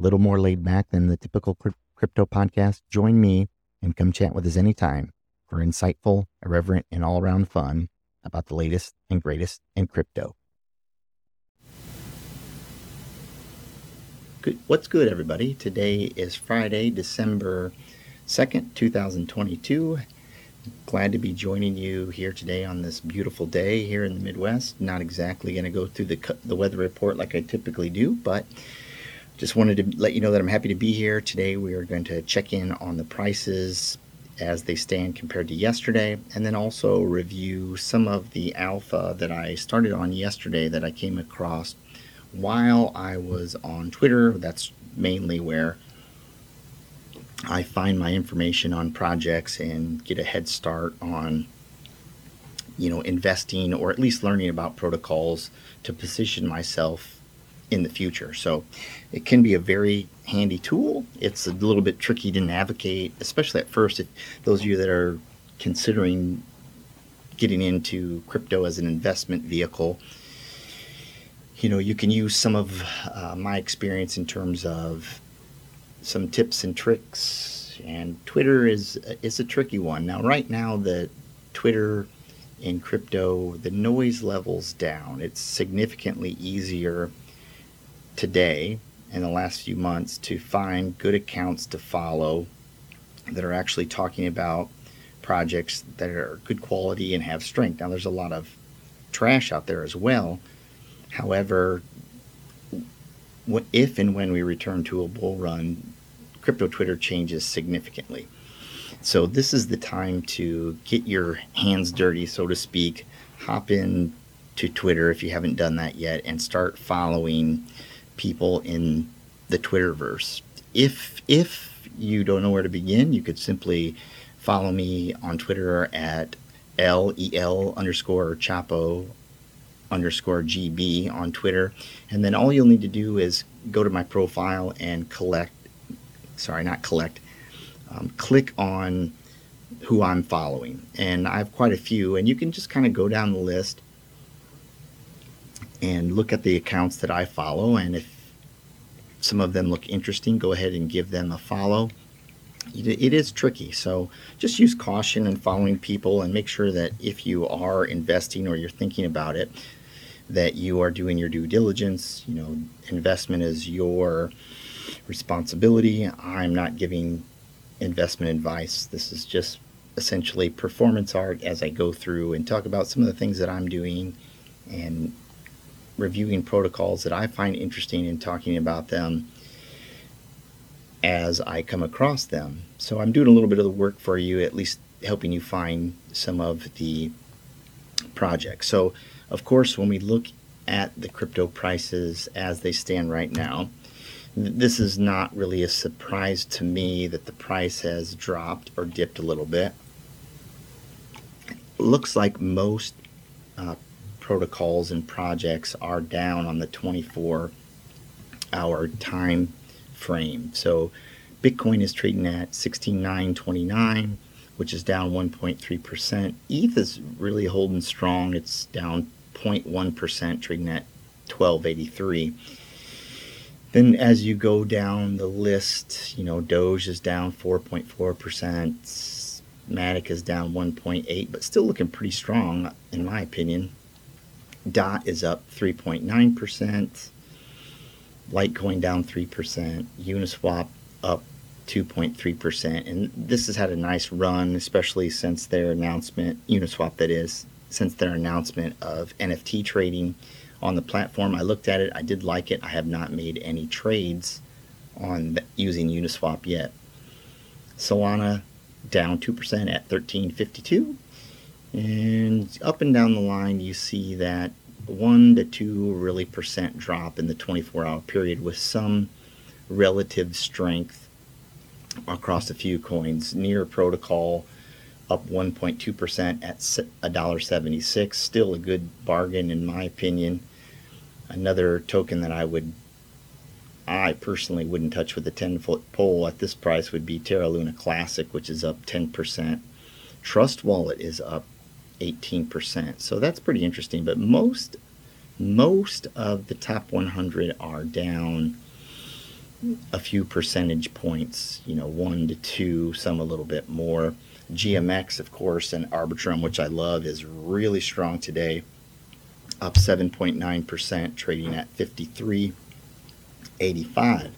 little more laid back than the typical crypto podcast. Join me and come chat with us anytime for insightful, irreverent, and all around fun about the latest and greatest in crypto. Good. What's good, everybody? Today is Friday, December 2nd, 2022. Glad to be joining you here today on this beautiful day here in the Midwest. Not exactly going to go through the, the weather report like I typically do, but just wanted to let you know that I'm happy to be here. Today we are going to check in on the prices as they stand compared to yesterday, and then also review some of the alpha that I started on yesterday that I came across while I was on Twitter. That's mainly where I find my information on projects and get a head start on you know investing or at least learning about protocols to position myself in the future. So it can be a very handy tool. It's a little bit tricky to navigate, especially at first. If those of you that are considering getting into crypto as an investment vehicle, you know, you can use some of uh, my experience in terms of some tips and tricks. And Twitter is is a tricky one. Now, right now, the Twitter in crypto, the noise level's down. It's significantly easier today in the last few months to find good accounts to follow that are actually talking about projects that are good quality and have strength. Now, there's a lot of trash out there as well. However, if and when we return to a bull run, crypto Twitter changes significantly. So, this is the time to get your hands dirty, so to speak. Hop in to Twitter if you haven't done that yet and start following people in the Twitterverse. If if you don't know where to begin, you could simply follow me on Twitter at lel underscore chapo underscore gb on Twitter, and then all you'll need to do is go to my profile and collect. Sorry, not collect. Um, click on who I'm following, and I have quite a few, and you can just kind of go down the list and look at the accounts that I follow. And if some of them look interesting, go ahead and give them a follow. It is tricky, so just use caution in following people and make sure that if you are investing or you're thinking about it, that you are doing your due diligence. You know, investment is your responsibility. I'm not giving investment advice. This is just essentially performance art as I go through and talk about some of the things that I'm doing and reviewing protocols that I find interesting and talking about them as I come across them. So I'm doing a little bit of the work for you, at least helping you find some of the projects. So, of course, when we look at the crypto prices as they stand right now, this is not really a surprise to me that the price has dropped or dipped a little bit. looks like most uh, protocols and projects are down on the 24 hour time frame. So Bitcoin is trading at 16,929, which is down 1.3%. ETH is really holding strong. It's down 0.1%, trading at 1283. Then as you go down the list, you know, Doge is down 4.4%, Matic is down 1.8, but still looking pretty strong in my opinion. DOT is up 3.9%, Litecoin down 3%, Uniswap up 2.3%. And this has had a nice run, especially since their announcement, Uniswap that is, since their announcement of NFT trading on the platform. I looked at it, I did like it. I have not made any trades on the, using Uniswap yet. Solana down 2% at 1352. And up and down the line, you see that one to two really percent drop in the 24 hour period with some relative strength across a few coins. Near Protocol up 1.2% at $1.76. Still a good bargain, in my opinion. Another token that I would, I personally wouldn't touch with a 10 foot pole at this price would be Terra Luna Classic, which is up 10%. Trust Wallet is up 18%. So that's pretty interesting. But most most of the top 100 are down a few percentage points, you know, one to two, some a little bit more. GMX, of course, and Arbitrum, which I love, is really strong today, up 7.9%, trading at 53.85.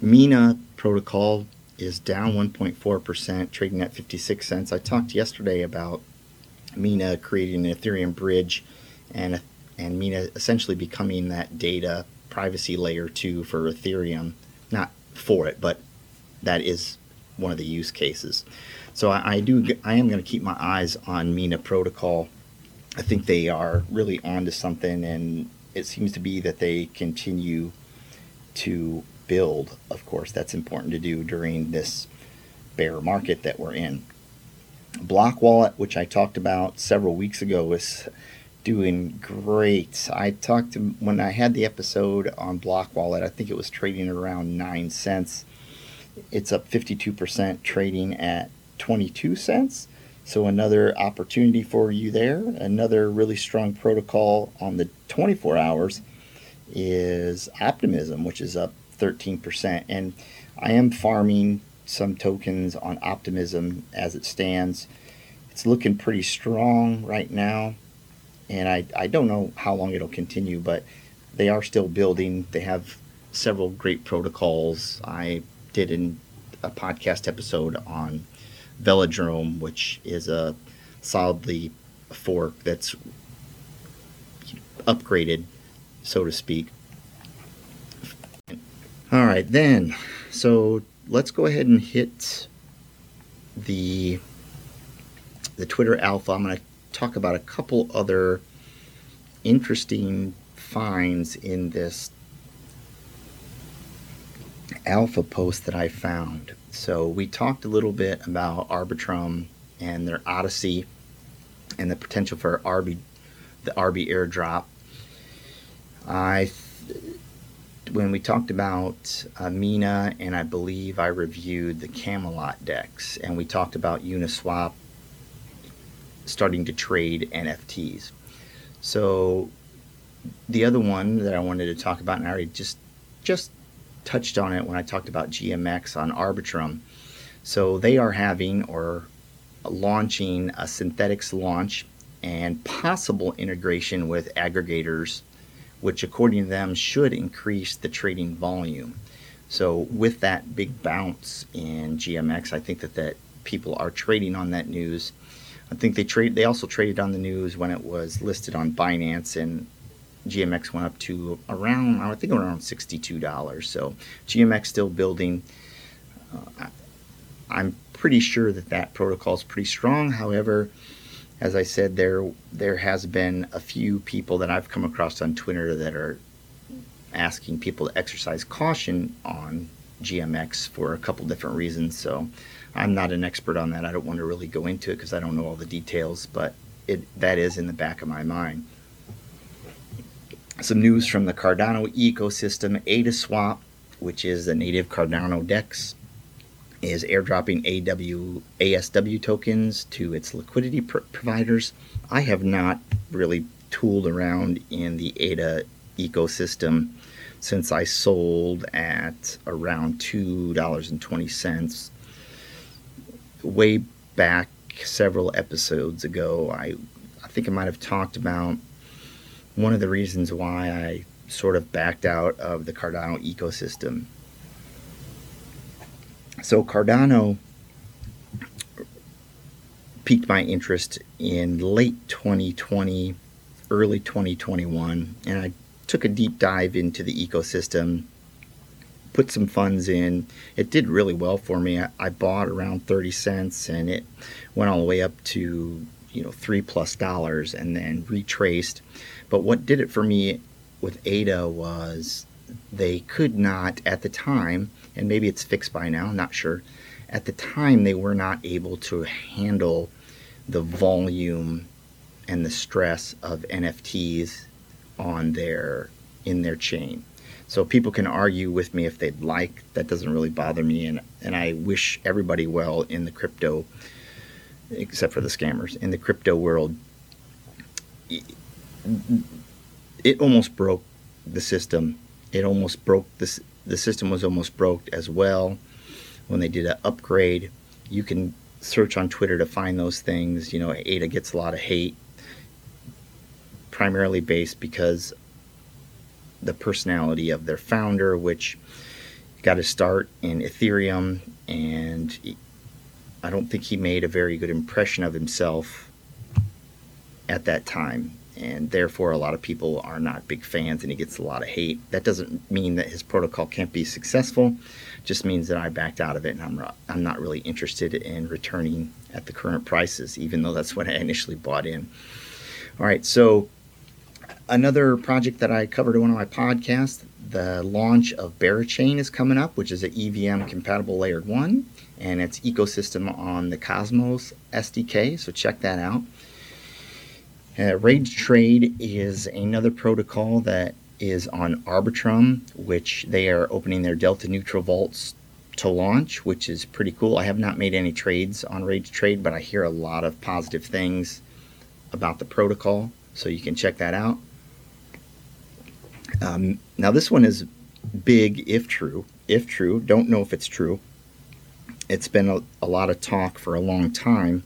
Mina protocol is down 1.4%, trading at 56 cents. I talked yesterday about Mina creating an Ethereum bridge and and Mina essentially becoming that data privacy layer 2 for Ethereum. Not for it, but that is one of the use cases. So I, I do I am going to keep my eyes on Mina protocol. I think they are really onto something and it seems to be that they continue to build. Of course, that's important to do during this bear market that we're in. Block Wallet, which I talked about several weeks ago, was doing great. I talked to when I had the episode on Block Wallet, I think it was trading around 9 cents. It's up 52% trading at 22 cents. So another opportunity for you there. Another really strong protocol on the 24 hours is Optimism, which is up 13%. And I am farming some tokens on Optimism as it stands. It's looking pretty strong right now. And I, I don't know how long it'll continue, but they are still building. They have several great protocols. I did a podcast episode on Velodrome, which is a Solidly fork that's upgraded, so to speak, all right, then, so let's go ahead and hit the the Twitter Alpha. I'm going to talk about a couple other interesting finds in this alpha post that I found. So we talked a little bit about Arbitrum and their Odyssey and the potential for ARB the ARB airdrop. I when we talked about uh, Mina, and I believe I reviewed the Camelot DEX, and we talked about Uniswap starting to trade NFTs. So the other one that I wanted to talk about, and I already just just touched on it when I talked about GMX on Arbitrum. So they are having or launching a synthetics launch and possible integration with aggregators which according to them should increase the trading volume. So with that big bounce in GMX, I think that, that people are trading on that news. I think they trade. They also traded on the news when it was listed on Binance, and GMX went up to around I think around sixty-two dollars. So GMX still building. Uh, I'm pretty sure that that protocol is pretty strong. However, as I said, there there has been a few people that I've come across on Twitter that are asking people to exercise caution on GMX for a couple different reasons. So I'm not an expert on that. I don't want to really go into it because I don't know all the details, but it that is in the back of my mind. Some news from the Cardano ecosystem: AdaSwap, which is the native Cardano DEX, is airdropping AW, ASW tokens to its liquidity pr- providers. I have not really tooled around in the ADA ecosystem since I sold at around $2.20 way back several episodes ago. I, I think I might have talked about one of the reasons why I sort of backed out of the Cardano ecosystem so Cardano piqued my interest in late 2020, early 2021, and I took a deep dive into the ecosystem, put some funds in. It did really well for me. I, I bought around 30 cents and it went all the way up to, you know, three plus dollars and then retraced. But what did it for me with ADA was they could not at the time, and maybe it's fixed by now, I'm not sure. At the time, they were not able to handle the volume and the stress of NFTs on their in their chain. So people can argue with me if they'd like. That doesn't really bother me, and and I wish everybody well in the crypto, except for the scammers in the crypto world. It almost broke the system. It almost broke this. The system was almost broke as well when they did an upgrade. You can search on Twitter to find those things. You know, ADA gets a lot of hate, primarily based because the personality of their founder, which got to start in Ethereum, and I don't think he made a very good impression of himself at that time. And therefore, a lot of people are not big fans, and he gets a lot of hate. That doesn't mean that his protocol can't be successful; just means that I backed out of it, and I'm not, I'm not really interested in returning at the current prices, even though that's what I initially bought in. All right, so another project that I covered in one of my podcasts, the launch of Berachain is coming up, which is an EVM compatible layer one, and its ecosystem on the Cosmos SDK. So check that out. Uh, Rage Trade is another protocol that is on Arbitrum, which they are opening their Delta Neutral vaults to launch, which is pretty cool. I have not made any trades on Rage Trade, but I hear a lot of positive things about the protocol, so you can check that out. Um, now, this one is big if true. If true, don't know if it's true. It's been a, a lot of talk for a long time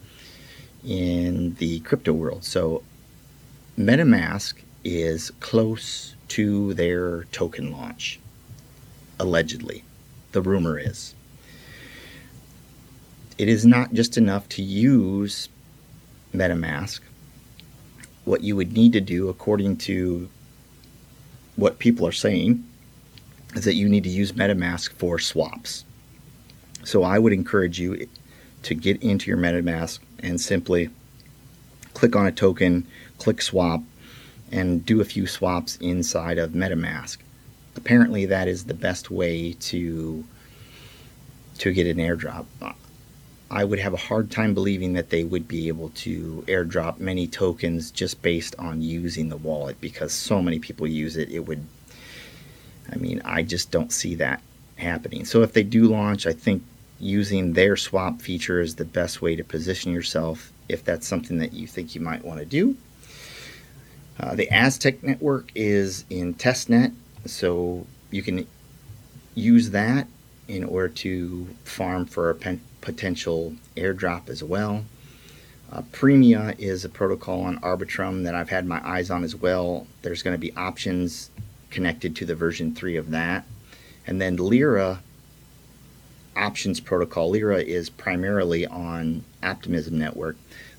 in the crypto world. So, MetaMask is close to their token launch, allegedly. The rumor is. It is not just enough to use MetaMask. What you would need to do, according to what people are saying is that you need to use MetaMask for swaps. So I would encourage you to get into your MetaMask and simply click on a token, click swap, and do a few swaps inside of MetaMask. Apparently, that is the best way to to get an airdrop. I would have a hard time believing that they would be able to airdrop many tokens just based on using the wallet because so many people use it. It would, I mean, I just don't see that happening. So if they do launch, I think using their swap feature is the best way to position yourself if that's something that you think you might want to do. Uh, the Aztec network is in testnet, so you can use that in order to farm for a pen- potential airdrop as well. Uh, Premia is a protocol on Arbitrum that I've had my eyes on as well. There's going to be options connected to the version 3 of that. And then Lyra options protocol. Lyra is primarily on Optimism Network.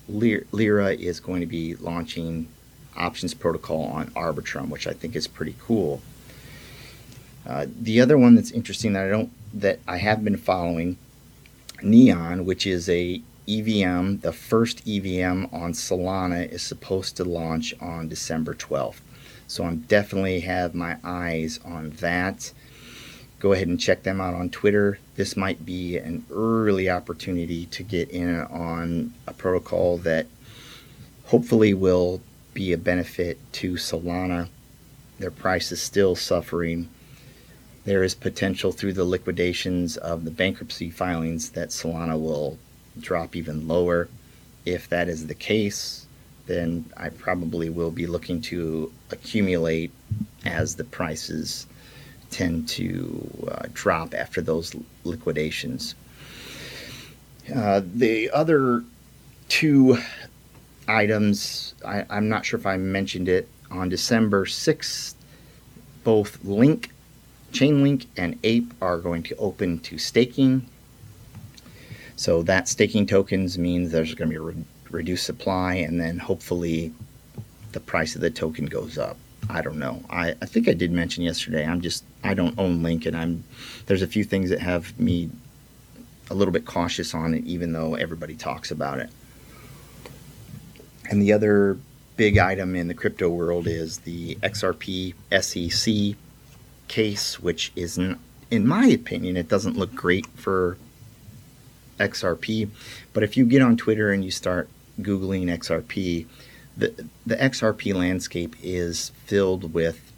Lyra is going to be launching options protocol on Arbitrum, which I think is pretty cool. Uh, the other one that's interesting that I don't that I have been following Neon, which is a EVM, the first EVM on Solana is supposed to launch on December 12th. So I'm definitely have my eyes on that. Go ahead and check them out on Twitter. This might be an early opportunity to get in on a protocol that hopefully will be a benefit to Solana. Their price is still suffering there is potential through the liquidations of the bankruptcy filings that Solana will drop even lower. If that is the case, then I probably will be looking to accumulate as the prices tend to uh, drop after those liquidations. Uh, the other two items, I, I'm not sure if I mentioned it, on December 6th, both Link Chainlink and Ape are going to open to staking. So that staking tokens means there's going to be a re- reduced supply, and then hopefully the price of the token goes up. I don't know. I, I think I did mention yesterday. I'm just I don't own Lincoln. I'm there's a few things that have me a little bit cautious on it, even though everybody talks about it. And the other big item in the crypto world is the XRP SEC case, which is, in my opinion, it doesn't look great for XRP. But if you get on Twitter and you start Googling XRP, the, the XRP landscape is filled with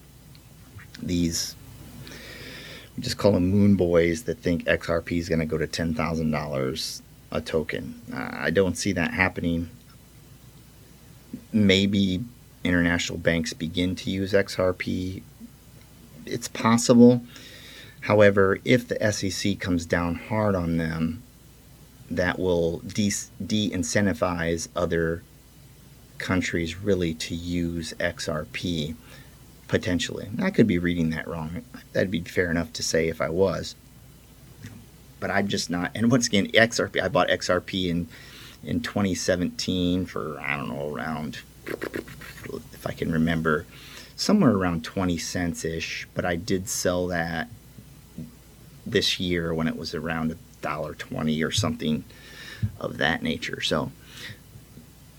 these, we just call them moon boys that think XRP is going to go to $10,000 a token. Uh, I don't see that happening. Maybe international banks begin to use XRP. It's possible. However, if the SEC comes down hard on them, that will de incentivize other countries really to use XRP potentially. I could be reading that wrong. That'd be fair enough to say if I was. But I'm just not. And once again, XRP, I bought XRP in in 2017 for I don't know around if I can remember somewhere around 20 cents ish. But I did sell that this year when it was around a dollar twenty or something of that nature. So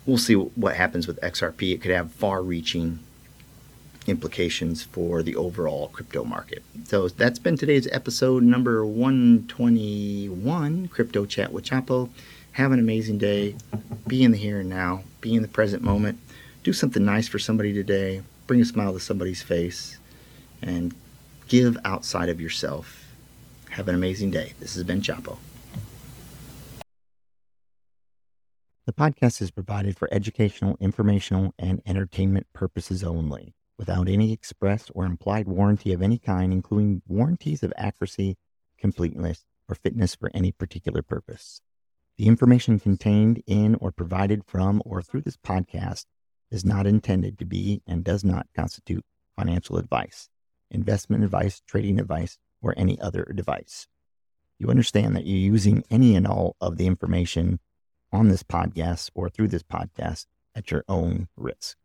we'll see what happens with XRP. It could have far-reaching implications for the overall crypto market. So that's been today's episode number 121, Crypto Chat with Chapo. Have an amazing day. Be in the here and now. Be in the present moment. Do something nice for somebody today. Bring a smile to somebody's face. And give outside of yourself. Have an amazing day. This has been Chapo. The podcast is provided for educational, informational, and entertainment purposes only, without any express or implied warranty of any kind, including warranties of accuracy, completeness, or fitness for any particular purpose. The information contained in or provided from or through this podcast is not intended to be and does not constitute financial advice, investment advice, trading advice, or any other device. You understand that you're using any and all of the information on this podcast or through this podcast at your own risk.